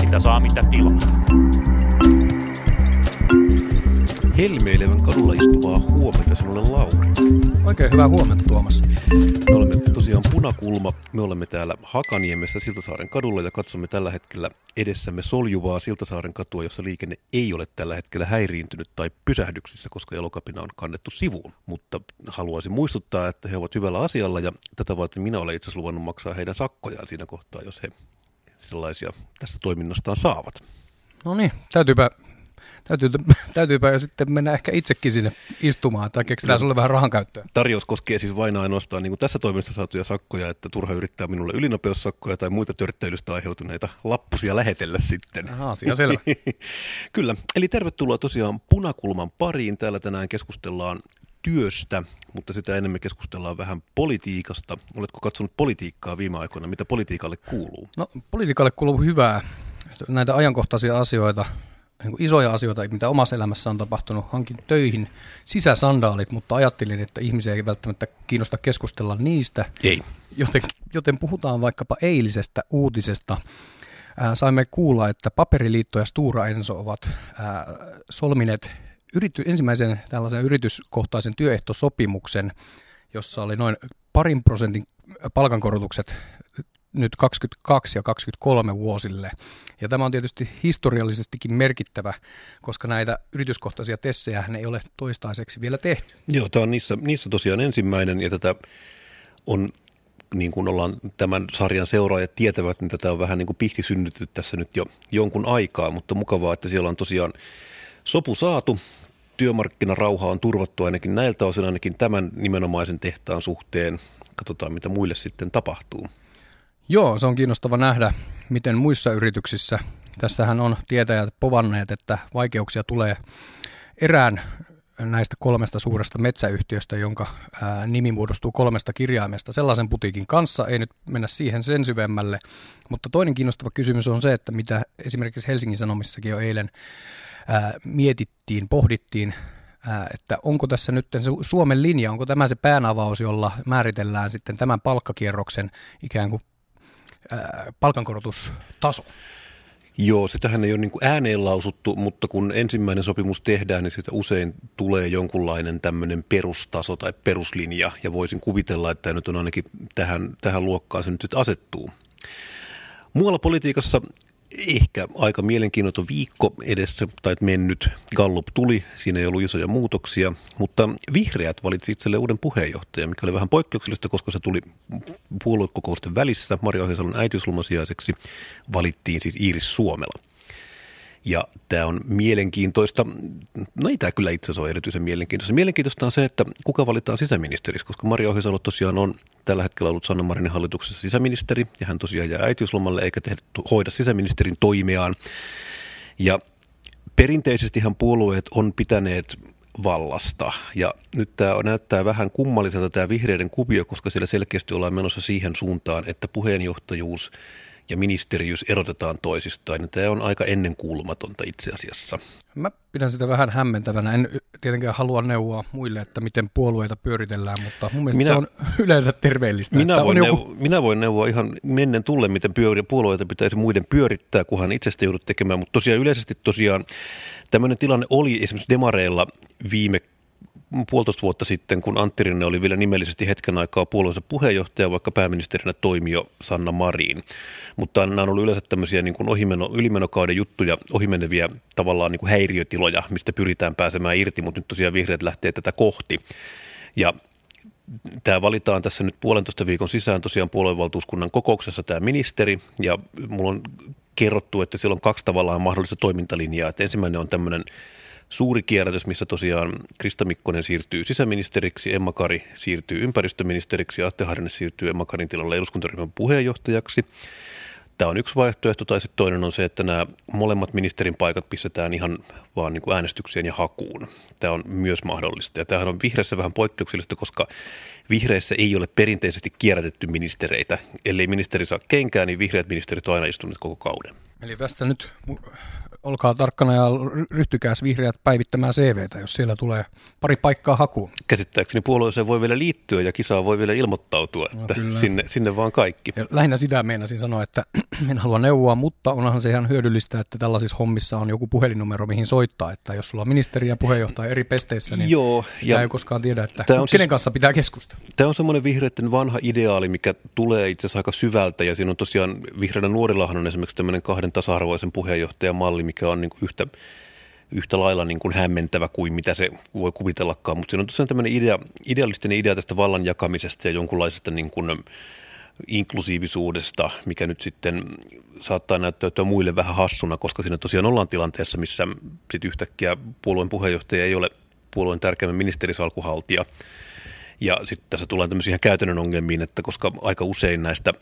Mitä saa, mitä tilaa. Helmeilevän kadulla istuvaa huomenta sinulle Lauri. Oikein hyvää huomenta Tuomas. Me olemme tosiaan Punakulma. Me olemme täällä Hakaniemessä Siltasaaren kadulla ja katsomme tällä hetkellä edessämme soljuvaa Siltasaaren katua, jossa liikenne ei ole tällä hetkellä häiriintynyt tai pysähdyksissä, koska elokapina on kannettu sivuun. Mutta haluaisin muistuttaa, että he ovat hyvällä asialla ja tätä varten minä olen itse asiassa luvannut maksaa heidän sakkojaan siinä kohtaa, jos he sellaisia tästä toiminnastaan saavat. No niin, täytyypä Täytyy, täytyypä jo sitten mennä ehkä itsekin sinne istumaan tai keksitään sulle vähän rahan käyttöä. Tarjous koskee siis vain ainoastaan niin kuin tässä toiminnassa saatuja sakkoja, että turha yrittää minulle ylinopeussakkoja tai muita törttäilystä aiheutuneita lappusia lähetellä sitten. Aha, asia selvä. Kyllä, eli tervetuloa tosiaan Punakulman pariin. Täällä tänään keskustellaan työstä, mutta sitä enemmän keskustellaan vähän politiikasta. Oletko katsonut politiikkaa viime aikoina? Mitä politiikalle kuuluu? No, politiikalle kuuluu hyvää. Näitä ajankohtaisia asioita, niin kuin isoja asioita, mitä omassa elämässä on tapahtunut. Hankin töihin sisäsandaalit, mutta ajattelin, että ihmisiä ei välttämättä kiinnosta keskustella niistä. Ei. Joten, joten puhutaan vaikkapa eilisestä uutisesta. Ää, saimme kuulla, että Paperiliitto ja Stura Enso ovat ää, solmineet yrity, ensimmäisen tällaisen yrityskohtaisen työehtosopimuksen, jossa oli noin parin prosentin palkankorotukset nyt 22 ja 23 vuosille. Ja tämä on tietysti historiallisestikin merkittävä, koska näitä yrityskohtaisia tessejä ei ole toistaiseksi vielä tehty. Joo, tämä on niissä, niissä tosiaan ensimmäinen ja tätä on niin kuin ollaan tämän sarjan seuraajat tietävät, niin tätä on vähän niin kuin pihti synnytetty tässä nyt jo jonkun aikaa, mutta mukavaa, että siellä on tosiaan sopu saatu. Työmarkkinarauha on turvattu ainakin näiltä osin, ainakin tämän nimenomaisen tehtaan suhteen. Katsotaan, mitä muille sitten tapahtuu. Joo, se on kiinnostava nähdä, miten muissa yrityksissä, tässähän on tietäjät povanneet, että vaikeuksia tulee erään näistä kolmesta suuresta metsäyhtiöstä, jonka nimi muodostuu kolmesta kirjaimesta sellaisen putiikin kanssa. Ei nyt mennä siihen sen syvemmälle, mutta toinen kiinnostava kysymys on se, että mitä esimerkiksi Helsingin Sanomissakin jo eilen mietittiin, pohdittiin, että onko tässä nyt se Suomen linja, onko tämä se päänavaus, jolla määritellään sitten tämän palkkakierroksen ikään kuin palkankorotustaso? Joo, sitähän ei ole niin ääneen lausuttu, mutta kun ensimmäinen sopimus tehdään, niin siitä usein tulee jonkunlainen tämmöinen perustaso tai peruslinja, ja voisin kuvitella, että nyt on ainakin tähän, tähän luokkaan se nyt sitten asettuu. Muualla politiikassa ehkä aika mielenkiinnoton viikko edessä tai mennyt. Gallup tuli, siinä ei ollut isoja muutoksia, mutta vihreät valitsi itselle uuden puheenjohtajan, mikä oli vähän poikkeuksellista, koska se tuli puoluekokousten välissä. Maria Ohisalon äitiyslomasiaiseksi valittiin siis Iiris Suomela. Ja tämä on mielenkiintoista, no ei tämä kyllä itse asiassa ole erityisen mielenkiintoista. Mielenkiintoista on se, että kuka valitaan sisäministeriksi, koska Maria Ohisalo tosiaan on tällä hetkellä ollut Sanna Marinin hallituksessa sisäministeri, ja hän tosiaan jää äitiyslomalle eikä tehdä, hoida sisäministerin toimeaan. Ja perinteisesti hän puolueet on pitäneet vallasta. Ja nyt tämä näyttää vähän kummalliselta tämä vihreiden kuvio, koska siellä selkeästi ollaan menossa siihen suuntaan, että puheenjohtajuus – ja ministeriys erotetaan toisistaan. Tämä on aika ennenkuulumatonta itse asiassa. Mä pidän sitä vähän hämmentävänä. En tietenkään halua neuvoa muille, että miten puolueita pyöritellään, mutta mun mielestä minä, se on yleensä terveellistä. Minä, voin, joku... neuvo, minä voin neuvoa ihan mennen tulle, miten pyöri, puolueita pitäisi muiden pyörittää, kunhan itsestä joudut tekemään. Mutta tosiaan yleisesti tosiaan tämmöinen tilanne oli esimerkiksi Demareilla viime puolitoista vuotta sitten, kun Antti Rinne oli vielä nimellisesti hetken aikaa puolueensa puheenjohtaja, vaikka pääministerinä toimi jo Sanna Marin. Mutta nämä on ollut yleensä tämmöisiä niin kuin ohimeno, ylimenokauden juttuja, ohimeneviä tavallaan niin kuin häiriötiloja, mistä pyritään pääsemään irti, mutta nyt tosiaan vihreät lähtee tätä kohti. Ja tämä valitaan tässä nyt puolentoista viikon sisään tosiaan puoluevaltuuskunnan kokouksessa tämä ministeri, ja mulla on kerrottu, että siellä on kaksi tavallaan mahdollista toimintalinjaa. Että ensimmäinen on tämmöinen suuri kierrätys, missä tosiaan Krista Mikkonen siirtyy sisäministeriksi, Emma Kari siirtyy ympäristöministeriksi Atte Harjanne siirtyy Emma Karin tilalle eduskuntaryhmän puheenjohtajaksi. Tämä on yksi vaihtoehto, tai sitten toinen on se, että nämä molemmat ministerin paikat pistetään ihan vaan niin kuin äänestykseen ja hakuun. Tämä on myös mahdollista. Ja tämähän on vihreissä vähän poikkeuksellista, koska vihreissä ei ole perinteisesti kierrätetty ministereitä. Ellei ministeri saa kenkään, niin vihreät ministerit on aina istuneet koko kauden. Eli tästä nyt olkaa tarkkana ja ryhtykääs vihreät päivittämään CVtä, jos siellä tulee pari paikkaa hakuun. Käsittääkseni puolueeseen voi vielä liittyä ja kisaan voi vielä ilmoittautua, no, että no, sinne, sinne vaan kaikki. Ja lähinnä sitä meinasin sanoa, että en halua neuvoa, mutta onhan se ihan hyödyllistä, että tällaisissa hommissa on joku puhelinnumero, mihin soittaa, että jos sulla on ministeri ja puheenjohtaja eri pesteissä, niin Joo, ja ei koskaan tiedä, että kenen siis, kanssa pitää keskustella. Tämä on semmoinen vihreiden vanha ideaali, mikä tulee itse asiassa aika syvältä ja siinä on tosiaan vihreänä nuorillahan on esimerkiksi tämmöinen kahden tasa-arvoisen puheenjohtajan malli, mikä on niin kuin yhtä, yhtä lailla niin kuin hämmentävä kuin mitä se voi kuvitellakaan, mutta siinä on tosiaan tämmöinen idea, idealistinen idea tästä vallan jakamisesta ja jonkunlaisesta niin kuin inklusiivisuudesta, mikä nyt sitten saattaa näyttäytyä muille vähän hassuna, koska siinä tosiaan ollaan tilanteessa, missä sitten yhtäkkiä puolueen puheenjohtaja ei ole puolueen tärkeimmän ministerisalkuhaltija. Ja sitten tässä tullaan tämmöisiä käytännön ongelmiin, että koska aika usein näistä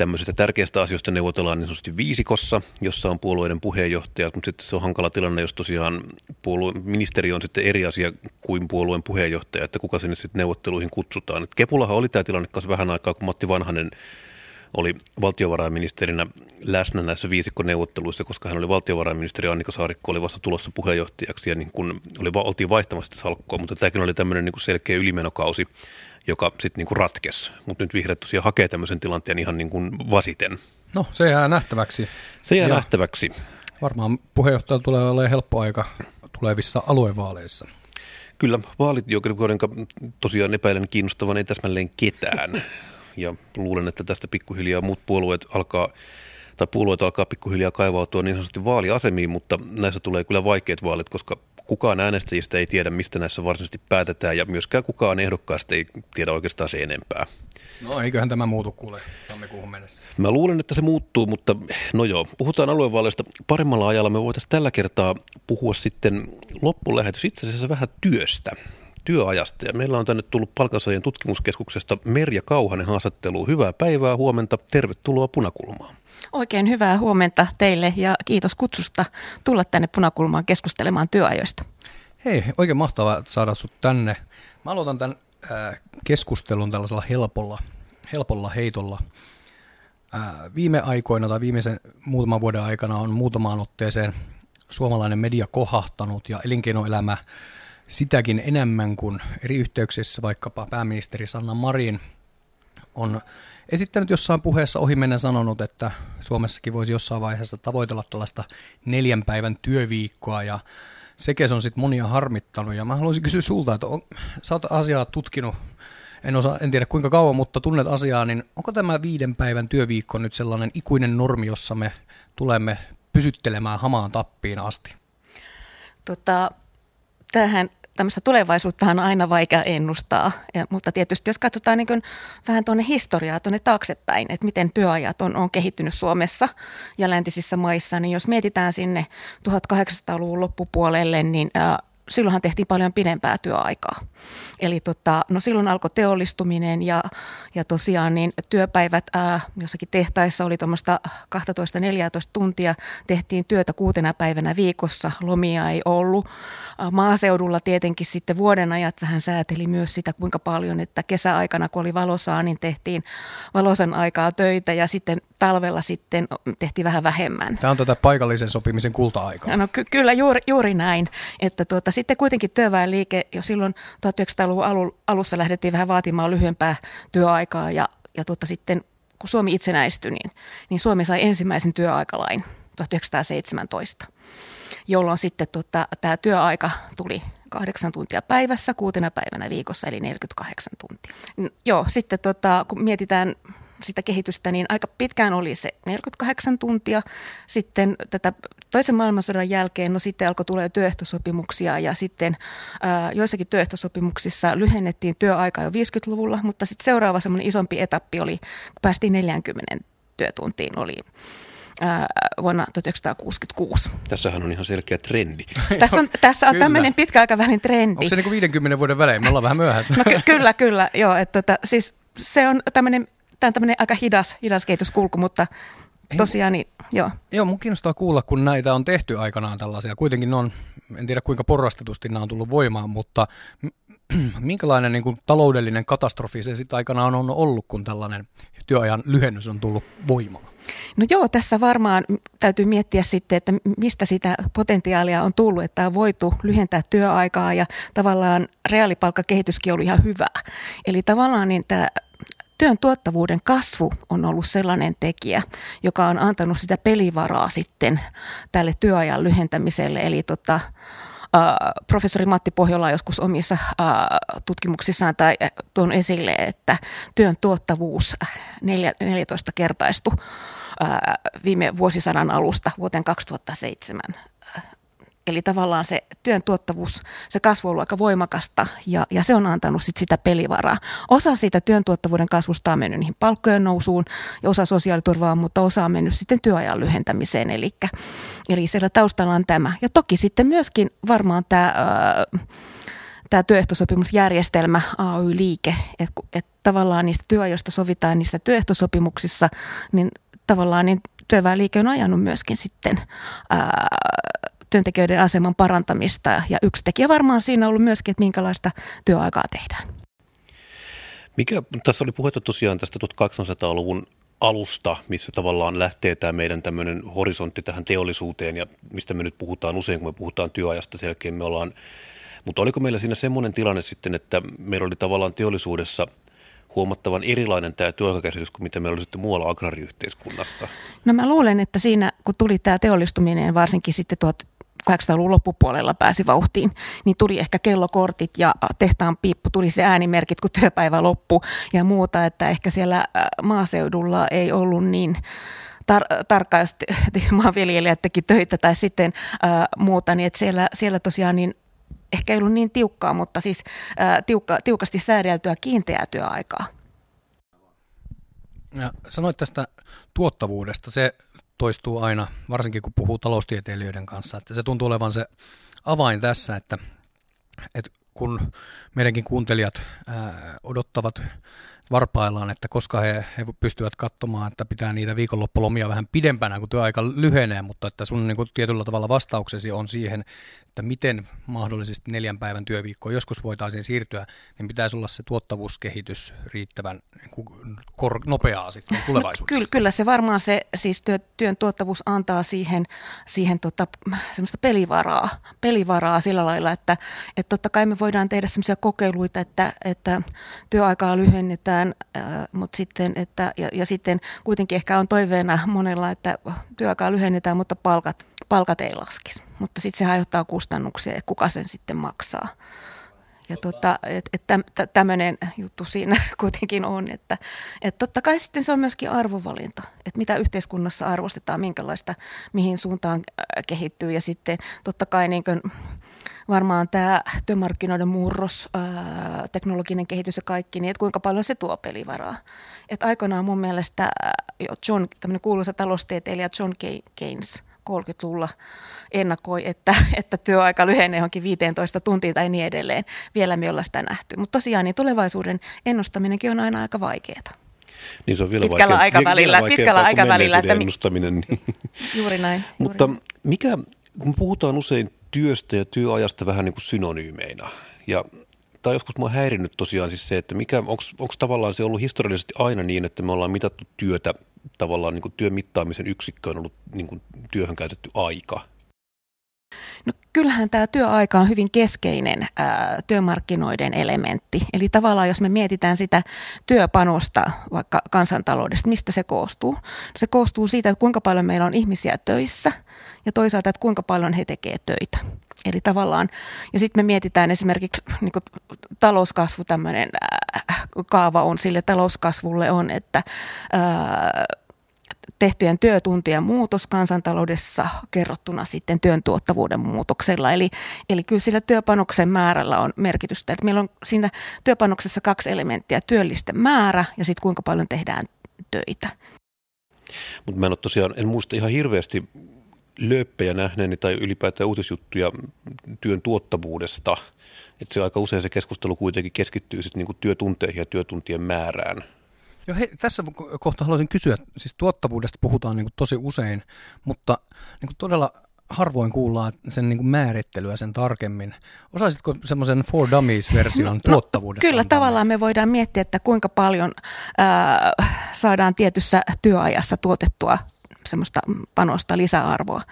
tämmöisistä tärkeistä asioista neuvotellaan niin sanotusti viisikossa, jossa on puolueiden puheenjohtajat, mutta sitten se on hankala tilanne, jos tosiaan puolue, ministeri on sitten eri asia kuin puolueen puheenjohtaja, että kuka sinne sitten neuvotteluihin kutsutaan. Et Kepulahan oli tämä tilanne vähän aikaa, kun Matti Vanhanen oli valtiovarainministerinä läsnä näissä viisikkoneuvotteluissa, koska hän oli valtiovarainministeri Annika Saarikko oli vasta tulossa puheenjohtajaksi ja niin kun oli, oltiin vaihtamassa salkkua, mutta tämäkin oli tämmöinen niin selkeä ylimenokausi joka sitten niinku ratkesi. Mutta nyt vihreät tosiaan hakee tämmöisen tilanteen ihan niin kuin vasiten. No, se jää nähtäväksi. Se jää ja nähtäväksi. Varmaan puheenjohtaja tulee olemaan helppo aika tulevissa aluevaaleissa. Kyllä, vaalit, joiden tosiaan epäilen kiinnostavan ei täsmälleen ketään. Ja luulen, että tästä pikkuhiljaa muut puolueet alkaa tai puolueet alkaa pikkuhiljaa kaivautua niin sanotusti vaaliasemiin, mutta näissä tulee kyllä vaikeat vaalit, koska kukaan äänestäjistä ei tiedä, mistä näissä varsinaisesti päätetään ja myöskään kukaan ehdokkaasta ei tiedä oikeastaan se enempää. No eiköhän tämä muutu kuule tammikuuhun mennessä. Mä luulen, että se muuttuu, mutta no joo, puhutaan aluevaaleista paremmalla ajalla. Me voitaisiin tällä kertaa puhua sitten loppulähetys itse asiassa vähän työstä työajasta. Ja meillä on tänne tullut Palkansaajien tutkimuskeskuksesta Merja Kauhanen haastattelu. Hyvää päivää, huomenta, tervetuloa Punakulmaan. Oikein hyvää huomenta teille ja kiitos kutsusta tulla tänne Punakulmaan keskustelemaan työajoista. Hei, oikein mahtavaa saada sinut tänne. Mä aloitan tämän äh, keskustelun tällaisella helpolla, helpolla heitolla. Äh, viime aikoina tai viimeisen muutaman vuoden aikana on muutamaan otteeseen suomalainen media kohahtanut ja elinkeinoelämä sitäkin enemmän kuin eri yhteyksissä vaikkapa pääministeri Sanna Marin on esittänyt jossain puheessa ohimennen sanonut, että Suomessakin voisi jossain vaiheessa tavoitella tällaista neljän päivän työviikkoa ja sekä on sitten monia harmittanut ja mä haluaisin kysyä sulta, että on, sä oot asiaa tutkinut, en, osaa, en tiedä kuinka kauan, mutta tunnet asiaa, niin onko tämä viiden päivän työviikko nyt sellainen ikuinen normi, jossa me tulemme pysyttelemään hamaan tappiin asti? Tota, tähän tämmöistä tulevaisuutta on aina vaikea ennustaa, ja, mutta tietysti jos katsotaan niin kuin vähän tuonne historiaa, tuonne taaksepäin, että miten työajat on, on kehittynyt Suomessa ja läntisissä maissa, niin jos mietitään sinne 1800-luvun loppupuolelle, niin ää, silloinhan tehtiin paljon pidempää työaikaa. Eli tota, no silloin alkoi teollistuminen ja, ja tosiaan niin työpäivät ää, jossakin tehtaissa oli tuommoista 12-14 tuntia, tehtiin työtä kuutena päivänä viikossa, lomia ei ollut. Maaseudulla tietenkin sitten vuoden ajat vähän sääteli myös sitä, kuinka paljon, että kesäaikana kun oli valosaa, niin tehtiin valosan aikaa töitä ja sitten talvella sitten tehtiin vähän vähemmän. Tämä on tätä paikallisen sopimisen kulta-aikaa. No ky- kyllä juuri, juuri näin, että tuota, sitten kuitenkin työväenliike jo silloin 1900-luvun alussa lähdettiin vähän vaatimaan lyhyempää työaikaa ja, ja tuota, sitten kun Suomi itsenäistyi, niin, niin Suomi sai ensimmäisen työaikalain 1917, jolloin sitten tota, tämä työaika tuli kahdeksan tuntia päivässä, kuutena päivänä viikossa, eli 48 tuntia. Joo, sitten tota, kun mietitään sitä kehitystä, niin aika pitkään oli se 48 tuntia. Sitten tätä toisen maailmansodan jälkeen, no sitten alkoi tulee työehtosopimuksia ja sitten ää, joissakin työehtosopimuksissa lyhennettiin työaikaa jo 50-luvulla, mutta sitten seuraava semmoinen isompi etappi oli, kun päästiin 40 työtuntiin, oli vuonna 1966. Tässähän on ihan selkeä trendi. tässä on, tässä on tämmöinen pitkäaikavälin trendi. Onko se niin kuin 50 vuoden välein? Me ollaan vähän myöhässä. No ky- kyllä, kyllä. Joo, että, tota, siis se on tämmöinen tämä on tämmöinen aika hidas, hidas kehityskulku, mutta tosiaan niin, joo. Joo, mun kiinnostaa kuulla, kun näitä on tehty aikanaan tällaisia. Kuitenkin on, en tiedä kuinka porrastetusti nämä on tullut voimaan, mutta minkälainen niin kuin, taloudellinen katastrofi se sitten aikanaan on ollut, kun tällainen työajan lyhennys on tullut voimaan? No joo, tässä varmaan täytyy miettiä sitten, että mistä sitä potentiaalia on tullut, että on voitu lyhentää työaikaa ja tavallaan reaalipalkkakehityskin oli ihan hyvä. Eli tavallaan niin tämä työn tuottavuuden kasvu on ollut sellainen tekijä, joka on antanut sitä pelivaraa sitten tälle työajan lyhentämiselle. Eli tota, Uh, professori Matti Pohjola joskus omissa uh, tutkimuksissaan tai tuon esille, että työn tuottavuus 14 kertaistu uh, viime vuosisadan alusta vuoteen 2007 Eli tavallaan se työn tuottavuus, se kasvu on ollut aika voimakasta ja, ja se on antanut sit sitä pelivaraa. Osa siitä työn tuottavuuden kasvusta on mennyt niihin palkkojen nousuun ja osa sosiaaliturvaan, mutta osa on mennyt sitten työajan lyhentämiseen. Eli, eli siellä taustalla on tämä. Ja toki sitten myöskin varmaan tämä tämä työehtosopimusjärjestelmä, AY-liike, että et tavallaan niistä työajoista sovitaan niissä työehtosopimuksissa, niin tavallaan niin työväenliike on ajanut myöskin sitten ää, työntekijöiden aseman parantamista. Ja yksi tekijä varmaan siinä on ollut myöskin, että minkälaista työaikaa tehdään. Mikä, tässä oli puhetta tosiaan tästä 1800-luvun alusta, missä tavallaan lähtee tämä meidän tämmöinen horisontti tähän teollisuuteen ja mistä me nyt puhutaan usein, kun me puhutaan työajasta selkeä, me ollaan mutta oliko meillä siinä semmoinen tilanne sitten, että meillä oli tavallaan teollisuudessa huomattavan erilainen tämä työaikakäsitys kuin mitä meillä oli sitten muualla agrariyhteiskunnassa? No mä luulen, että siinä kun tuli tämä teollistuminen varsinkin sitten 1800-luvun loppupuolella pääsi vauhtiin, niin tuli ehkä kellokortit ja tehtaan piippu, tuli se äänimerkit, kun työpäivä loppu ja muuta, että ehkä siellä äh, maaseudulla ei ollut niin tar- tarkkaan, jos maanviljelijät teki töitä tai sitten ää, äh, muuta, niin että siellä, siellä tosiaan niin ehkä ei ollut niin tiukkaa, mutta siis ää, tiukka, tiukasti säädeltyä kiinteää työaikaa. Ja sanoit tästä tuottavuudesta, se toistuu aina, varsinkin kun puhuu taloustieteilijöiden kanssa, että se tuntuu olevan se avain tässä, että, että kun meidänkin kuuntelijat ää, odottavat varpaillaan, että koska he, he pystyvät katsomaan, että pitää niitä viikonloppulomia vähän pidempänä, kun työaika lyhenee, mutta että sun niin kuin, tietyllä tavalla vastauksesi on siihen, että miten mahdollisesti neljän päivän työviikkoon joskus voitaisiin siirtyä, niin pitäisi olla se tuottavuuskehitys riittävän niin kuin, kor- nopeaa sitten tulevaisuudessa. No, kyllä, kyllä se varmaan se siis työ, työn tuottavuus antaa siihen, siihen tota, semmoista pelivaraa, pelivaraa sillä lailla, että, että totta kai me voidaan tehdä semmoisia kokeiluita, että, että työaikaa lyhennetään, mutta sitten, että, ja, ja sitten kuitenkin ehkä on toiveena monella, että työaikaa lyhennetään, mutta palkat, palkat ei laskisi mutta sitten se aiheuttaa kustannuksia ja kuka sen sitten maksaa. Ja tota, et, et tämmöinen juttu siinä kuitenkin on, että et totta kai sitten se on myöskin arvovalinta, että mitä yhteiskunnassa arvostetaan, minkälaista, mihin suuntaan kehittyy ja sitten totta kai niin kuin, varmaan tämä työmarkkinoiden murros, ää, teknologinen kehitys ja kaikki, niin että kuinka paljon se tuo pelivaraa. Et aikanaan mun mielestä äh, John, tämmöinen kuuluisa taloustieteilijä John Keynes – 30-luvulla ennakoi, että, että työaika lyhenee johonkin 15 tuntiin tai niin edelleen. Vielä me ollaan sitä nähty. Mutta tosiaan niin tulevaisuuden ennustaminenkin on aina aika vaikeaa. Niin se on vielä pitkällä vaikea, aikavälillä. Vielä pitkällä aikavälillä että ennustaminen. Niin. Juuri näin. Mutta juuri. mikä, kun puhutaan usein työstä ja työajasta vähän niin kuin synonyymeina, ja tämä joskus mua häirinnyt tosiaan siis se, että mikä, onko tavallaan se ollut historiallisesti aina niin, että me ollaan mitattu työtä tavallaan niin kuin työn mittaamisen yksikkö on ollut niin kuin työhön käytetty aika? No kyllähän tämä työaika on hyvin keskeinen ää, työmarkkinoiden elementti. Eli tavallaan jos me mietitään sitä työpanosta vaikka kansantaloudesta, mistä se koostuu? Se koostuu siitä, että kuinka paljon meillä on ihmisiä töissä ja toisaalta, että kuinka paljon he tekevät töitä. Eli tavallaan, ja sitten me mietitään esimerkiksi niin talouskasvu, tämmöinen kaava on sille talouskasvulle on, että ää, tehtyjen työtuntien muutos kansantaloudessa kerrottuna sitten työn tuottavuuden muutoksella. Eli, eli kyllä sillä työpanoksen määrällä on merkitystä. Että meillä on siinä työpanoksessa kaksi elementtiä, työllisten määrä ja sitten kuinka paljon tehdään töitä. Mutta mä en ole tosiaan, en muista ihan hirveästi lööppejä nähneeni tai ylipäätään uutisjuttuja työn tuottavuudesta. Että se aika usein se keskustelu kuitenkin keskittyy sitten niinku työtunteihin ja työtuntien määrään. Jo hei, tässä kohtaa haluaisin kysyä, siis tuottavuudesta puhutaan niin tosi usein, mutta niin todella harvoin kuullaan sen niin kuin määrittelyä sen tarkemmin. Osaisitko semmoisen For Dummies-version no, tuottavuudesta? Kyllä, tavallaan me voidaan miettiä, että kuinka paljon ää, saadaan tietyssä työajassa tuotettua semmoista panosta lisäarvoa.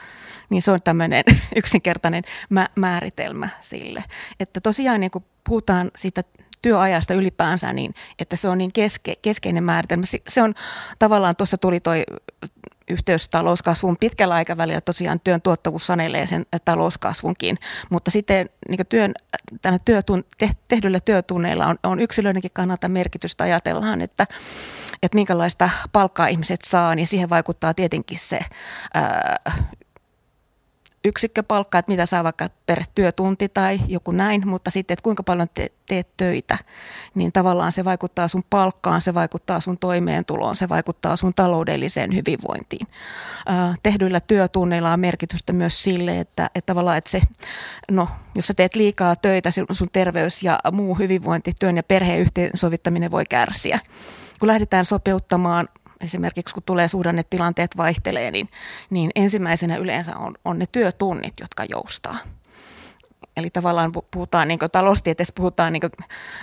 Niin se on tämmöinen yksinkertainen mä- määritelmä sille. Että tosiaan niin kun puhutaan siitä työajasta ylipäänsä, niin että se on niin keske, keskeinen määritelmä. Se on tavallaan, tuossa tuli toi yhteys talouskasvuun pitkällä aikavälillä tosiaan työn tuottavuus sanelee sen talouskasvunkin, mutta sitten niin työn, työtun, te, työtunneilla on, on yksilöidenkin kannalta merkitystä. Ajatellaan, että, että minkälaista palkkaa ihmiset saa, niin siihen vaikuttaa tietenkin se ää, yksikköpalkka, että mitä saa vaikka per työtunti tai joku näin, mutta sitten, että kuinka paljon te, teet töitä, niin tavallaan se vaikuttaa sun palkkaan, se vaikuttaa sun toimeentuloon, se vaikuttaa sun taloudelliseen hyvinvointiin. tehdyillä työtunneilla on merkitystä myös sille, että, että tavallaan, että se, no, jos sä teet liikaa töitä, sun terveys ja muu hyvinvointi, työn ja perheen yhteensovittaminen voi kärsiä kun lähdetään sopeuttamaan esimerkiksi kun tulee suhdannetilanteet vaihtelee, niin, niin ensimmäisenä yleensä on, on ne työtunnit, jotka joustaa. Eli tavallaan puhutaan, niin taloustieteessä puhutaan niin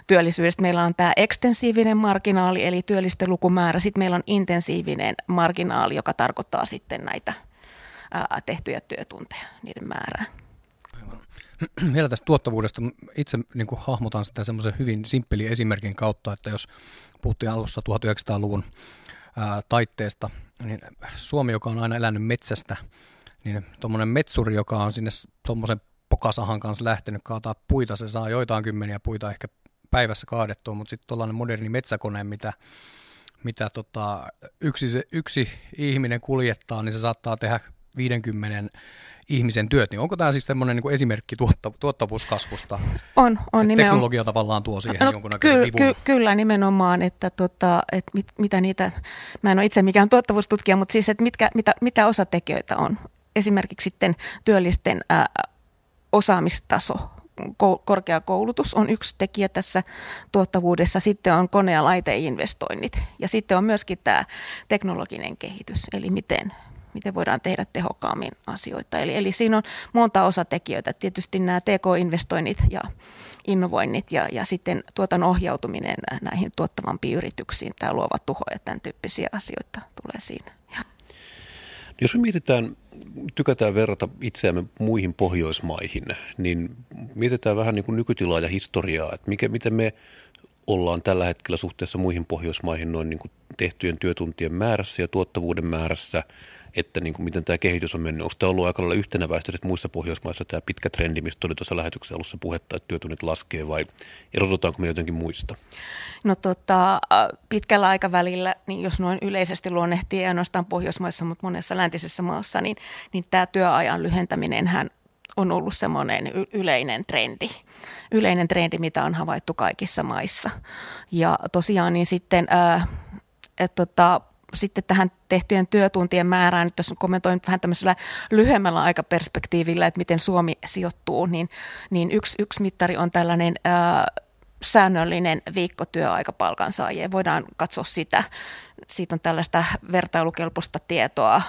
työllisyydestä. Meillä on tämä ekstensiivinen marginaali, eli työllisten lukumäärä. Sitten meillä on intensiivinen marginaali, joka tarkoittaa sitten näitä ää, tehtyjä työtunteja, niiden määrää. Vielä tästä tuottavuudesta. Itse niin kuin hahmotan sitä semmoisen hyvin simppeli esimerkin kautta, että jos puhuttiin alussa 1900-luvun ää, taitteesta, niin Suomi, joka on aina elänyt metsästä, niin tuommoinen metsuri, joka on sinne tuommoisen pokasahan kanssa lähtenyt kaataa puita, se saa joitain kymmeniä puita ehkä päivässä kaadettua, mutta sitten tuollainen moderni metsäkone, mitä, mitä tota, yksi, se, yksi ihminen kuljettaa, niin se saattaa tehdä 50 ihmisen työt, niin onko tämä siis tämmöinen niin esimerkki tuotta, tuottavuuskasvusta? On, on nimenomaan. Teknologia tavallaan tuo siihen no, jonkunnäköisen ky- ky- Kyllä nimenomaan, että, tota, että mit, mitä niitä, mä en ole itse mikään tuottavuustutkija, mutta siis, että mitkä, mitä, mitä osatekijöitä on. Esimerkiksi sitten työllisten ää, osaamistaso, korkeakoulutus on yksi tekijä tässä tuottavuudessa. Sitten on kone- ja laiteinvestoinnit ja sitten on myöskin tämä teknologinen kehitys, eli miten, miten voidaan tehdä tehokkaammin asioita. Eli, eli siinä on monta osatekijöitä. Tietysti nämä TK-investoinnit ja innovoinnit ja, ja sitten tuotan ohjautuminen näihin tuottavampiin yrityksiin, tämä luova tuho ja tämän tyyppisiä asioita tulee siinä. Ja. Jos me mietitään, tykätään verrata itseämme muihin Pohjoismaihin, niin mietitään vähän niin kuin nykytilaa ja historiaa, että mikä, miten me ollaan tällä hetkellä suhteessa muihin Pohjoismaihin noin niin kuin tehtyjen työtuntien määrässä ja tuottavuuden määrässä – että niin kuin miten tämä kehitys on mennyt. Onko tämä ollut aika lailla yhtenäväistä että muissa Pohjoismaissa tämä pitkä trendi, mistä oli tuossa lähetyksen alussa puhetta, että työtunnit laskee vai erotutaanko me jotenkin muista? No tota, pitkällä aikavälillä, niin jos noin yleisesti luonnehtii ei ainoastaan Pohjoismaissa, mutta monessa läntisessä maassa, niin, niin tämä työajan lyhentäminen on ollut semmoinen yleinen trendi. Yleinen trendi, mitä on havaittu kaikissa maissa. Ja tosiaan niin sitten, että tota, sitten tähän tehtyjen työtuntien määrään, nyt jos kommentoin vähän tämmöisellä lyhyemmällä aikaperspektiivillä, että miten Suomi sijoittuu, niin, niin yksi, yksi mittari on tällainen ää, säännöllinen viikkotyöaika palkansaajien. Voidaan katsoa sitä. Siitä on tällaista vertailukelpoista tietoa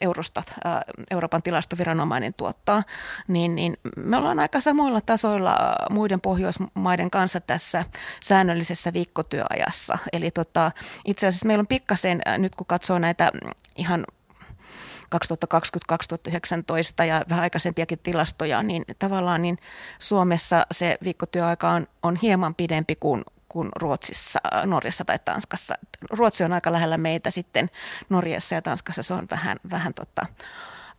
Eurosta, Euroopan tilastoviranomainen tuottaa. Niin, niin me ollaan aika samoilla tasoilla muiden Pohjoismaiden kanssa tässä säännöllisessä viikkotyöajassa. Eli tota, itse asiassa meillä on pikkasen, nyt kun katsoo näitä ihan 2020-2019 ja vähän aikaisempiakin tilastoja, niin tavallaan niin Suomessa se viikkotyöaika on, on hieman pidempi kuin, kuin Ruotsissa, Norjassa tai Tanskassa. Ruotsi on aika lähellä meitä sitten, Norjassa ja Tanskassa se on vähän, vähän, tota,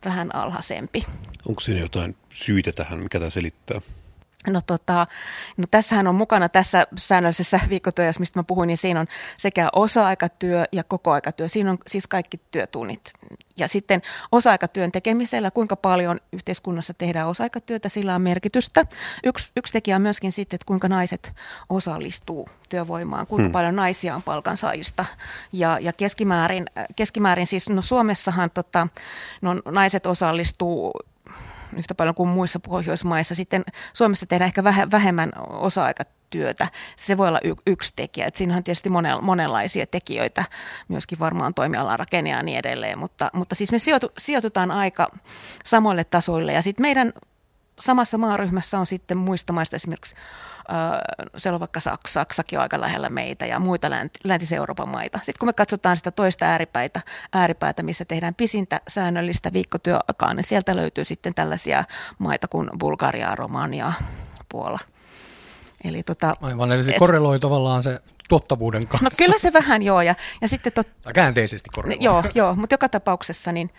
vähän alhaisempi. Onko siinä jotain syitä tähän, mikä tämä selittää? No, tota, no tässähän on mukana tässä säännöllisessä viikkotyössä, mistä mä puhuin, niin siinä on sekä osa-aikatyö ja koko-aikatyö. Siinä on siis kaikki työtunnit. Ja sitten osa-aikatyön tekemisellä, kuinka paljon yhteiskunnassa tehdään osa-aikatyötä, sillä on merkitystä. Yksi, yksi tekijä on myöskin sitten, että kuinka naiset osallistuu työvoimaan, kuinka hmm. paljon naisia on palkansaajista. Ja, ja keskimäärin, keskimäärin siis, no Suomessahan tota, no, naiset osallistuu yhtä paljon kuin muissa Pohjoismaissa. Sitten Suomessa tehdään ehkä vähemmän osa-aikatyötä työtä. Se voi olla y- yksi tekijä. Et siinä on tietysti monenlaisia tekijöitä, myöskin varmaan toimialan rakenne ja niin edelleen, mutta, mutta siis me sijoitu, sijoitutaan aika samoille tasoille ja sitten meidän samassa maaryhmässä on sitten muista maista esimerkiksi siellä on vaikka Saksa, Saksakin on aika lähellä meitä ja muita läntisen Euroopan maita. Sitten kun me katsotaan sitä toista ääripäätä, ääripäätä missä tehdään pisintä säännöllistä viikkotyöaikaa, niin sieltä löytyy sitten tällaisia maita kuin Bulgaria, Romania, Puola. Eli tota, Aivan, eli se et, korreloi tavallaan se tuottavuuden kanssa. No kyllä se vähän joo. Ja, ja sitten tot, tai käänteisesti korreloi. Joo, joo, mutta joka tapauksessa niin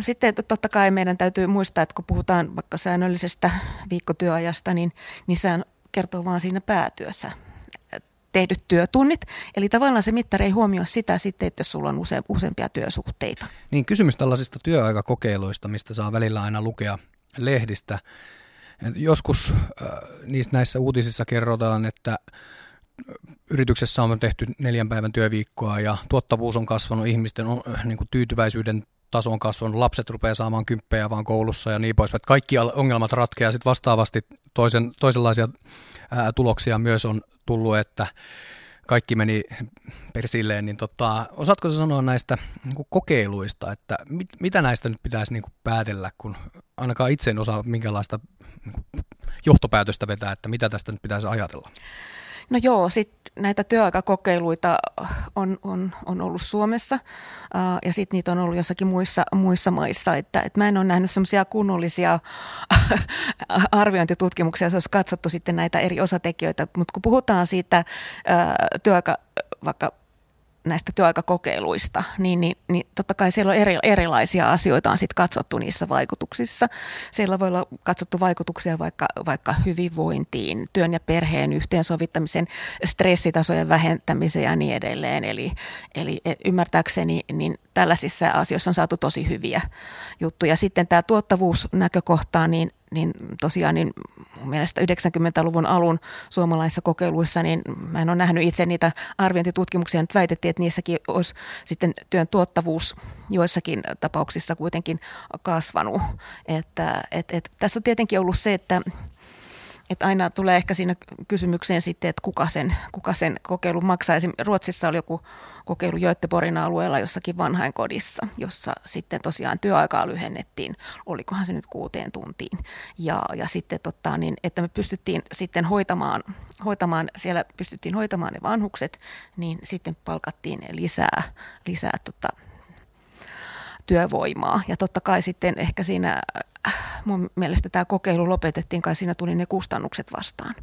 sitten totta kai meidän täytyy muistaa, että kun puhutaan vaikka säännöllisestä viikkotyöajasta, niin, niin sehän kertoo vaan siinä päätyössä tehdyt työtunnit. Eli tavallaan se mittari ei huomioi sitä sitten, että sulla on use, useampia työsuhteita. Niin kysymys tällaisista työaikakokeiluista, mistä saa välillä aina lukea lehdistä. Joskus äh, niissä näissä uutisissa kerrotaan, että yrityksessä on tehty neljän päivän työviikkoa ja tuottavuus on kasvanut, ihmisten on, niin kuin tyytyväisyyden taso on kasvanut, lapset rupeaa saamaan kymppejä vaan koulussa ja niin poispäin. Kaikki ongelmat ratkeaa sitten vastaavasti toisen, toisenlaisia ää, tuloksia myös on tullut, että kaikki meni persilleen, niin tota, osaatko sä sanoa näistä niin kokeiluista, että mit, mitä näistä nyt pitäisi niin kuin päätellä, kun ainakaan itse en osaa minkälaista niin johtopäätöstä vetää, että mitä tästä nyt pitäisi ajatella? No joo, sitten näitä työaikakokeiluita on, on, on ollut Suomessa ja sitten niitä on ollut jossakin muissa, muissa maissa. Että, et mä en ole nähnyt semmoisia kunnollisia arviointitutkimuksia, jos olisi katsottu sitten näitä eri osatekijöitä. Mutta kun puhutaan siitä uh, työaika, vaikka näistä työaikakokeiluista, niin, niin, niin totta kai siellä on eri, erilaisia asioita on sitten katsottu niissä vaikutuksissa. Siellä voi olla katsottu vaikutuksia vaikka, vaikka hyvinvointiin, työn ja perheen yhteensovittamisen, stressitasojen vähentämiseen ja niin edelleen. Eli, eli ymmärtääkseni niin tällaisissa asioissa on saatu tosi hyviä juttuja. Sitten tämä tuottavuusnäkökohta, niin niin tosiaan niin mun mielestä 90-luvun alun suomalaisissa kokeiluissa, niin mä en ole nähnyt itse niitä arviointitutkimuksia, nyt väitettiin, että niissäkin olisi sitten työn tuottavuus joissakin tapauksissa kuitenkin kasvanut. Että, et, et, tässä on tietenkin ollut se, että että aina tulee ehkä siinä kysymykseen sitten, että kuka sen, kuka sen kokeilun maksaa. Esimerkiksi Ruotsissa oli joku kokeilu Göteborgin alueella jossakin vanhainkodissa, jossa sitten tosiaan työaikaa lyhennettiin, olikohan se nyt kuuteen tuntiin. Ja, ja sitten totta, niin, että me pystyttiin sitten hoitamaan, hoitamaan, siellä pystyttiin hoitamaan ne vanhukset, niin sitten palkattiin lisää, lisää tota, työvoimaa. Ja totta kai sitten ehkä siinä, mun mielestä tämä kokeilu lopetettiin, kai siinä tuli ne kustannukset vastaan.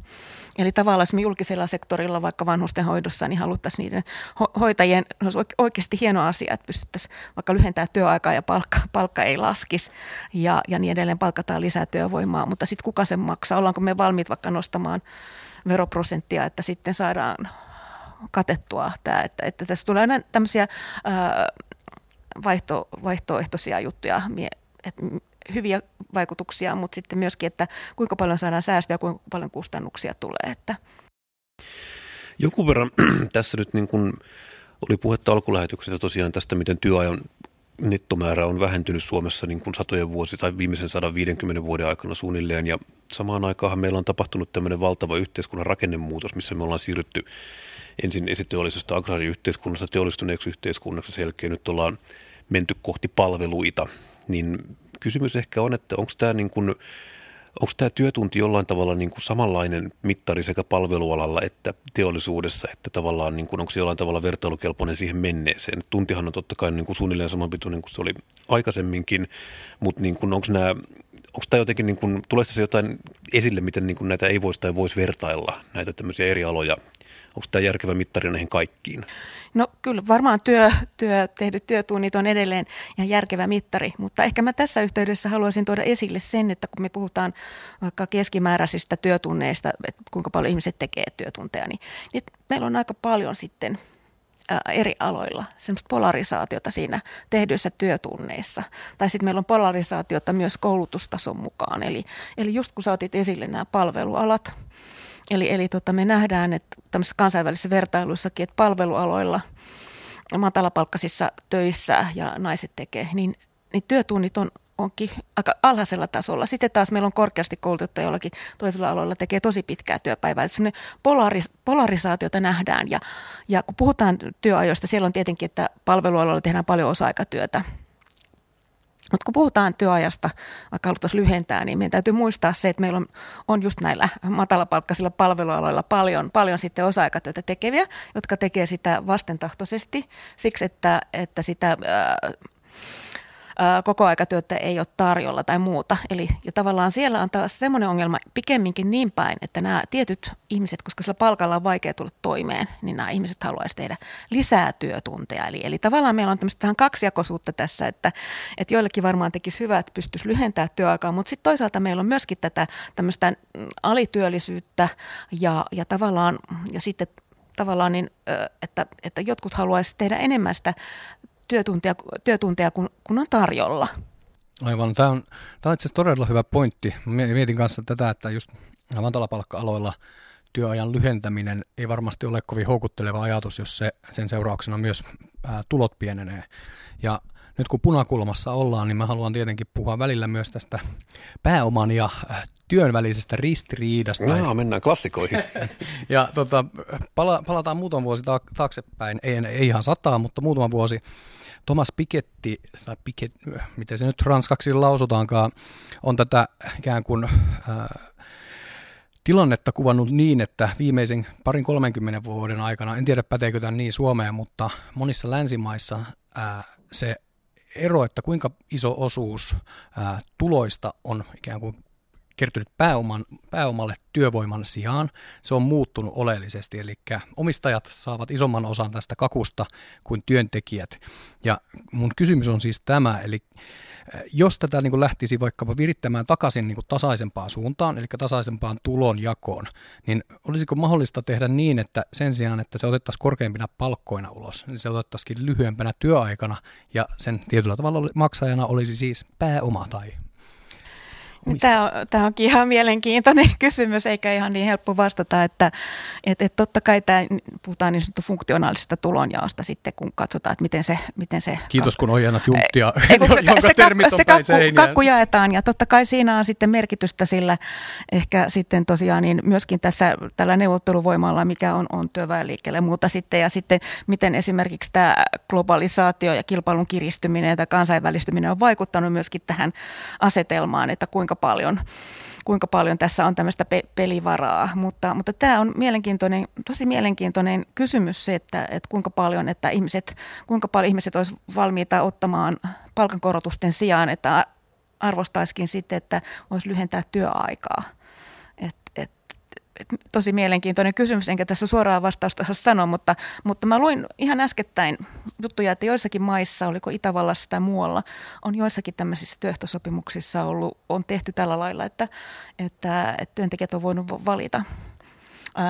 Eli tavallaan jos me julkisella sektorilla, vaikka vanhusten hoidossa, niin haluttaisiin niiden ho- hoitajien, olisi oikeasti hieno asia, että pystyttäisiin vaikka lyhentämään työaikaa ja palkka, palkka ei laskisi ja, ja niin edelleen palkataan lisää työvoimaa, mutta sitten kuka sen maksaa? Ollaanko me valmiit vaikka nostamaan veroprosenttia, että sitten saadaan katettua tämä, että, että tässä tulee aina tämmöisiä ää, vaihto, vaihtoehtoisia juttuja, että hyviä vaikutuksia, mutta sitten myöskin, että kuinka paljon saadaan säästöjä ja kuinka paljon kustannuksia tulee. Että. Jonkun verran tässä nyt niin kuin oli puhetta alkulähetyksestä tosiaan tästä, miten työajan nettomäärä on vähentynyt Suomessa niin kuin satojen vuosi tai viimeisen 150 vuoden aikana suunnilleen. Ja samaan aikaan meillä on tapahtunut tämmöinen valtava yhteiskunnan rakennemuutos, missä me ollaan siirrytty ensin esiteollisesta agraariyhteiskunnasta teollistuneeksi yhteiskunnaksi. Sen jälkeen nyt ollaan menty kohti palveluita. Niin kysymys ehkä on, että onko tämä niin kuin, Onko tämä työtunti jollain tavalla niin kuin samanlainen mittari sekä palvelualalla että teollisuudessa, että tavallaan niin kuin, onko se jollain tavalla vertailukelpoinen siihen menneeseen? Tuntihan on totta kai niin kuin suunnilleen saman pituinen kuin se oli aikaisemminkin, mutta niin kuin, onko nämä onko tämä jotenkin, niin kuin, tulee se jotain esille, miten niin kuin näitä ei voisi tai voisi vertailla, näitä tämmöisiä eri aloja Onko tämä järkevä mittari näihin kaikkiin? No kyllä varmaan työ, työ, tehdyt työtunnit on edelleen ihan järkevä mittari, mutta ehkä mä tässä yhteydessä haluaisin tuoda esille sen, että kun me puhutaan vaikka keskimääräisistä työtunneista, että kuinka paljon ihmiset tekee työtunteja, niin, niin meillä on aika paljon sitten eri aloilla semmoista polarisaatiota siinä tehdyissä työtunneissa. Tai sitten meillä on polarisaatiota myös koulutustason mukaan. Eli, eli just kun sä otit esille nämä palvelualat, Eli, eli tota, me nähdään, että tämmöisissä kansainvälisissä vertailuissakin, että palvelualoilla matalapalkkaisissa töissä ja naiset tekee, niin, niin työtunnit on onkin aika alhaisella tasolla. Sitten taas meillä on korkeasti koulutettu jollakin toisella aloilla tekee tosi pitkää työpäivää. Eli polaris, polarisaatiota nähdään ja, ja kun puhutaan työajoista, siellä on tietenkin, että palvelualoilla tehdään paljon osa-aikatyötä. Mutta kun puhutaan työajasta, vaikka haluttaisiin lyhentää, niin meidän täytyy muistaa se, että meillä on, on just näillä matalapalkkaisilla palvelualoilla paljon, paljon sitten osa-aikatyötä tekeviä, jotka tekee sitä vastentahtoisesti siksi, että, että sitä... koko aikatyötä ei ole tarjolla tai muuta. Eli ja tavallaan siellä on taas semmoinen ongelma pikemminkin niin päin, että nämä tietyt ihmiset, koska sillä palkalla on vaikea tulla toimeen, niin nämä ihmiset haluaisivat tehdä lisää työtunteja. Eli, eli tavallaan meillä on tämmöistä tähän kaksijakoisuutta tässä, että, että joillekin varmaan tekisi hyvä, että pystyisi lyhentämään työaikaa, mutta sitten toisaalta meillä on myöskin tätä tämmöistä alityöllisyyttä ja, ja tavallaan, ja sitten tavallaan niin, että, että jotkut haluaisivat tehdä enemmän sitä työtunteja, työtunteja kun, kun on tarjolla. Aivan. Tämä on, tämä on itse asiassa todella hyvä pointti. Mietin kanssa tätä, että just matalapalkka-aloilla työajan lyhentäminen ei varmasti ole kovin houkutteleva ajatus, jos se, sen seurauksena myös ää, tulot pienenee. Ja nyt kun punakulmassa ollaan, niin mä haluan tietenkin puhua välillä myös tästä pääoman ja työn välisestä ristiriidasta. No, mennään klassikoihin. ja tota, pala, palataan muutama vuosi taaksepäin, ei, ei ihan sataa, mutta muutama vuosi Thomas Piketty, tai Piket, miten se nyt ranskaksi lausutaankaan, on tätä ikään kuin äh, tilannetta kuvannut niin, että viimeisen parin 30 vuoden aikana, en tiedä päteekö tämä niin Suomeen, mutta monissa länsimaissa äh, se ero, että kuinka iso osuus äh, tuloista on ikään kuin kertynyt pääoman, pääomalle työvoiman sijaan, se on muuttunut oleellisesti, eli omistajat saavat isomman osan tästä kakusta kuin työntekijät. Ja mun kysymys on siis tämä, eli jos tätä niin kuin lähtisi vaikkapa virittämään takaisin niin kuin tasaisempaan suuntaan, eli tasaisempaan tulonjakoon, niin olisiko mahdollista tehdä niin, että sen sijaan, että se otettaisiin korkeimpina palkkoina ulos, niin se otettaisiin lyhyempänä työaikana, ja sen tietyllä tavalla maksajana olisi siis pääoma tai Tämä, on, tämä onkin ihan mielenkiintoinen kysymys, eikä ihan niin helppo vastata, että et, et totta kai tämä, puhutaan niin sanottu funktionaalisesta tulonjaosta sitten, kun katsotaan, että miten se... Miten se Kiitos, kun ojennat junttia, ei, kun, jonka se, termit se kakku, kakku jaetaan, ja totta kai siinä on sitten merkitystä sillä ehkä sitten tosiaan niin myöskin tässä tällä neuvotteluvoimalla, mikä on, on työväenliikkeelle muuta sitten, ja sitten miten esimerkiksi tämä globalisaatio ja kilpailun kiristyminen ja kansainvälistyminen on vaikuttanut myöskin tähän asetelmaan, että kuinka kuinka paljon, kuinka paljon tässä on tämmöistä pe- pelivaraa. Mutta, mutta tämä on mielenkiintoinen, tosi mielenkiintoinen kysymys se, että, että kuinka paljon, että ihmiset, kuinka paljon ihmiset olisivat valmiita ottamaan palkankorotusten sijaan, että arvostaisikin sitten, että voisi lyhentää työaikaa tosi mielenkiintoinen kysymys, enkä tässä suoraan vastausta osaa sanoa, mutta, mutta mä luin ihan äskettäin juttuja, että joissakin maissa, oliko Itävallassa tai muualla, on joissakin tämmöisissä työehtosopimuksissa ollut, on tehty tällä lailla, että, että, että työntekijät on voinut valita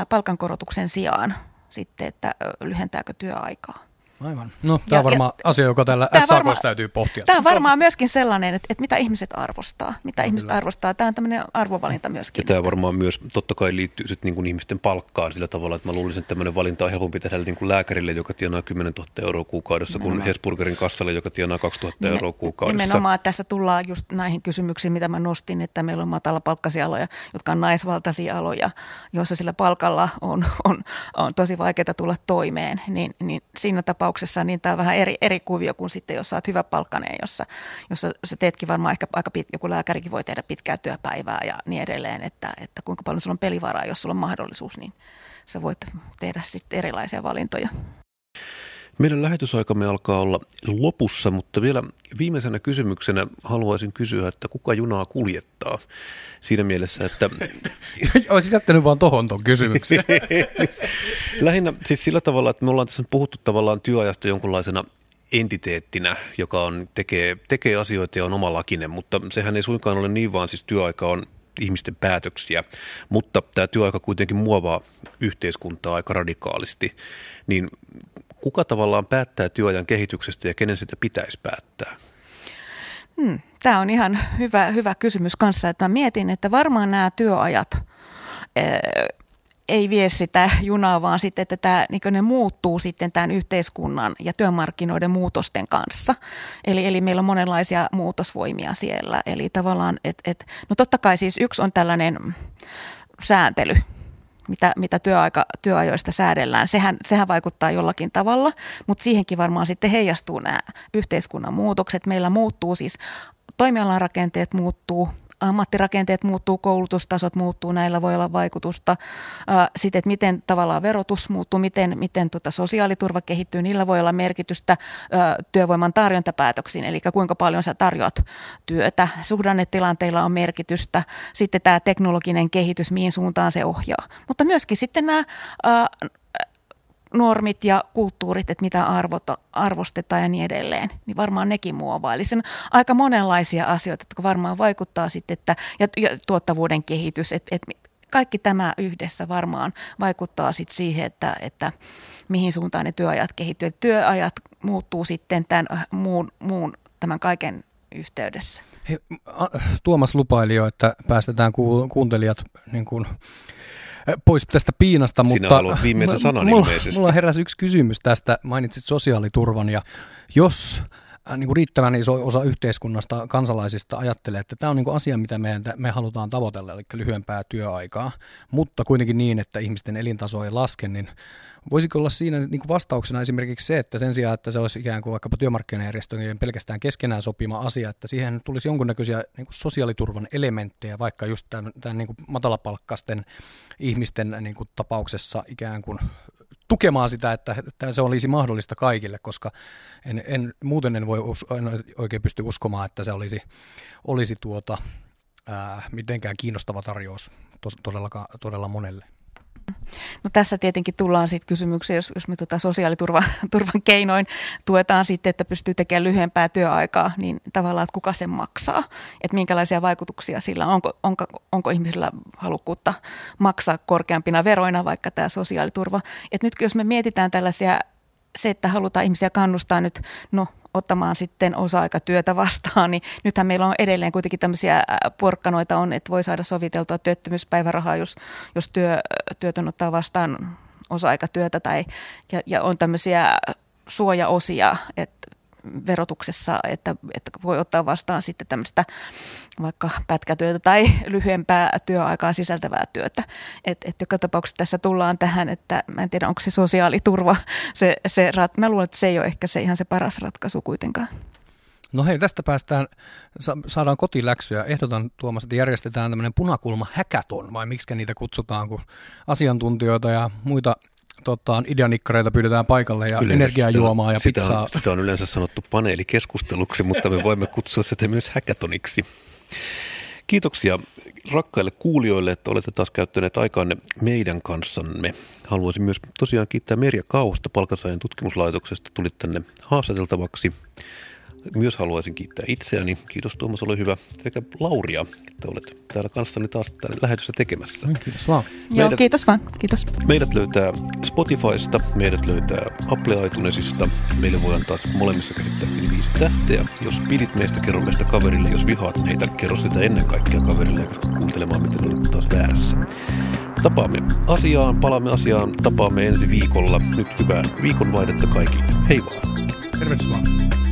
palkankorotuksen sijaan sitten, että lyhentääkö työaikaa. Aivan. No, tämä on varmaan ja, asia, joka tällä SAKssa täytyy pohtia. Tämä on varmaan myöskin sellainen, että, että mitä ihmiset arvostaa. Mitä no, ihmiset kyllä. arvostaa. Tämä on tämmöinen arvovalinta myöskin. Ja tämä varmaan myös totta kai liittyy sitten niin kuin ihmisten palkkaan sillä tavalla, että mä luulisin, että tämmöinen valinta on helpompi tehdä niin kuin lääkärille, joka tienaa 10 000 euroa kuukaudessa, kuin Hesburgerin kassalle, joka tienaa 2000 euroa kuukaudessa. Nimenomaan tässä tullaan just näihin kysymyksiin, mitä mä nostin, että meillä on matalapalkkaisia aloja, jotka on naisvaltaisia aloja, joissa sillä palkalla on, on, on tosi vaikeaa tulla toimeen. Niin, niin siinä tapauksessa niin tämä vähän eri, eri kuvio kuin sitten, jos olet hyvä palkkaneen, jossa, jossa sä teetkin varmaan ehkä aika pit, joku lääkärikin voi tehdä pitkää työpäivää ja niin edelleen, että, että kuinka paljon sulla on pelivaraa, jos sulla on mahdollisuus, niin sä voit tehdä sitten erilaisia valintoja. Meidän lähetysaikamme alkaa olla lopussa, mutta vielä viimeisenä kysymyksenä haluaisin kysyä, että kuka junaa kuljettaa? Siinä mielessä, että... Olisin jättänyt vaan tohon ton kysymyksen. Lähinnä siis sillä tavalla, että me ollaan tässä puhuttu tavallaan työajasta jonkunlaisena entiteettinä, joka on, tekee, tekee asioita ja on oma lakinen, mutta sehän ei suinkaan ole niin, vaan siis työaika on ihmisten päätöksiä, mutta tämä työaika kuitenkin muovaa yhteiskuntaa aika radikaalisti, niin kuka tavallaan päättää työajan kehityksestä ja kenen sitä pitäisi päättää? Hmm, tämä on ihan hyvä, hyvä kysymys kanssa, että mä mietin, että varmaan nämä työajat, ei vie sitä junaa, vaan sitten, että tämä, niin ne muuttuu sitten tämän yhteiskunnan ja työmarkkinoiden muutosten kanssa. Eli, eli meillä on monenlaisia muutosvoimia siellä. Eli tavallaan, että et, no totta kai siis yksi on tällainen sääntely, mitä, mitä työaika, työajoista säädellään, sehän, sehän vaikuttaa jollakin tavalla, mutta siihenkin varmaan sitten heijastuu nämä yhteiskunnan muutokset. Meillä muuttuu siis, toimialan rakenteet muuttuu, ammattirakenteet muuttuu, koulutustasot muuttuu, näillä voi olla vaikutusta. Sitten, että miten tavallaan verotus muuttuu, miten, miten tota sosiaaliturva kehittyy, niillä voi olla merkitystä työvoiman tarjontapäätöksiin, eli kuinka paljon sä tarjoat työtä. Suhdannetilanteilla on merkitystä. Sitten tämä teknologinen kehitys, mihin suuntaan se ohjaa. Mutta myöskin sitten nämä normit ja kulttuurit, että mitä arvota, arvostetaan ja niin edelleen, niin varmaan nekin muovaa. Eli se on aika monenlaisia asioita, jotka varmaan vaikuttaa sitten, että, ja, ja tuottavuuden kehitys, että, että kaikki tämä yhdessä varmaan vaikuttaa sitten siihen, että, että mihin suuntaan ne työajat kehittyy. Työajat muuttuu sitten tämän muun, muun tämän kaiken yhteydessä. Hei, Tuomas lupaili jo, että päästetään kuuntelijat niin kuin pois tästä piinasta, Sinä mutta... haluat viimeisen sanan mulla, ilmeisesti. Mulla heräsi yksi kysymys tästä, mainitsit sosiaaliturvan ja jos äh, niin kuin riittävän iso osa yhteiskunnasta kansalaisista ajattelee, että tämä on niin kuin asia, mitä me, me halutaan tavoitella, eli lyhyempää työaikaa, mutta kuitenkin niin, että ihmisten elintaso ei laske, niin Voisiko olla siinä niin kuin vastauksena esimerkiksi se, että sen sijaan, että se olisi ikään kuin vaikkapa työmarkkinajärjestöjen pelkästään keskenään sopima asia, että siihen tulisi jonkunnäköisiä niin kuin sosiaaliturvan elementtejä, vaikka just tämän, tämän niin kuin matalapalkkaisten ihmisten niin kuin tapauksessa ikään kuin tukemaan sitä, että, että se olisi mahdollista kaikille, koska en, en, muuten en voi en oikein pysty uskomaan, että se olisi, olisi tuota, ää, mitenkään kiinnostava tarjous tos, todella, todella monelle. No tässä tietenkin tullaan sitten kysymykseen, jos, jos me tuota sosiaaliturvan keinoin tuetaan sitten, että pystyy tekemään lyhyempää työaikaa, niin tavallaan, että kuka sen maksaa, että minkälaisia vaikutuksia sillä on, onko, onko, onko ihmisillä halukkuutta maksaa korkeampina veroina vaikka tämä sosiaaliturva. Että nyt jos me mietitään tällaisia se, että halutaan ihmisiä kannustaa nyt, no ottamaan sitten osa-aikatyötä vastaan, niin nythän meillä on edelleen kuitenkin tämmöisiä porkkanoita on, että voi saada soviteltua työttömyyspäivärahaa, jos, jos työ, työtön ottaa vastaan osa-aikatyötä tai, ja, ja on tämmöisiä suojaosia, että verotuksessa, että, että voi ottaa vastaan sitten tämmöistä vaikka pätkätyötä tai lyhyempää työaikaa sisältävää työtä. Et, et joka tapauksessa tässä tullaan tähän, että mä en tiedä onko se sosiaaliturva, se, se rat, mä luulen, että se ei ole ehkä se ihan se paras ratkaisu kuitenkaan. No hei, tästä päästään, saadaan kotiläksyä. Ehdotan Tuomas, että järjestetään tämmöinen punakulma häkäton, vai miksi niitä kutsutaan, kun asiantuntijoita ja muita tota, ideanikkareita pyydetään paikalle ja yleensä energiajuomaa ja sitä pizzaa. On, sitä on yleensä sanottu paneelikeskusteluksi, mutta me voimme kutsua sitä myös häkätoniksi. Kiitoksia rakkaille kuulijoille, että olette taas käyttäneet aikaanne meidän kanssamme. Haluaisin myös tosiaan kiittää Merja Kausta palkansaajan tutkimuslaitoksesta. Tulit tänne haastateltavaksi. Myös haluaisin kiittää itseäni. Kiitos Tuomas, ole hyvä. Sekä Lauria, että olet täällä kanssani taas täällä lähetystä tekemässä. Kiitos vaan. Meidät, Joo, kiitos vaan. Kiitos. Meidät löytää Spotifysta, meidät löytää Apple iTunesista. Meille voi antaa molemmissa käsittääkin viisi tähteä. Jos pidit meistä, kerro meistä kaverille. Jos vihaat meitä, kerro sitä ennen kaikkea kaverille kuuntelemaan, miten olet taas väärässä. Tapaamme asiaan, palaamme asiaan, tapaamme ensi viikolla. Nyt hyvää viikonvaihdetta kaikille. Hei vaan. Tervetuloa.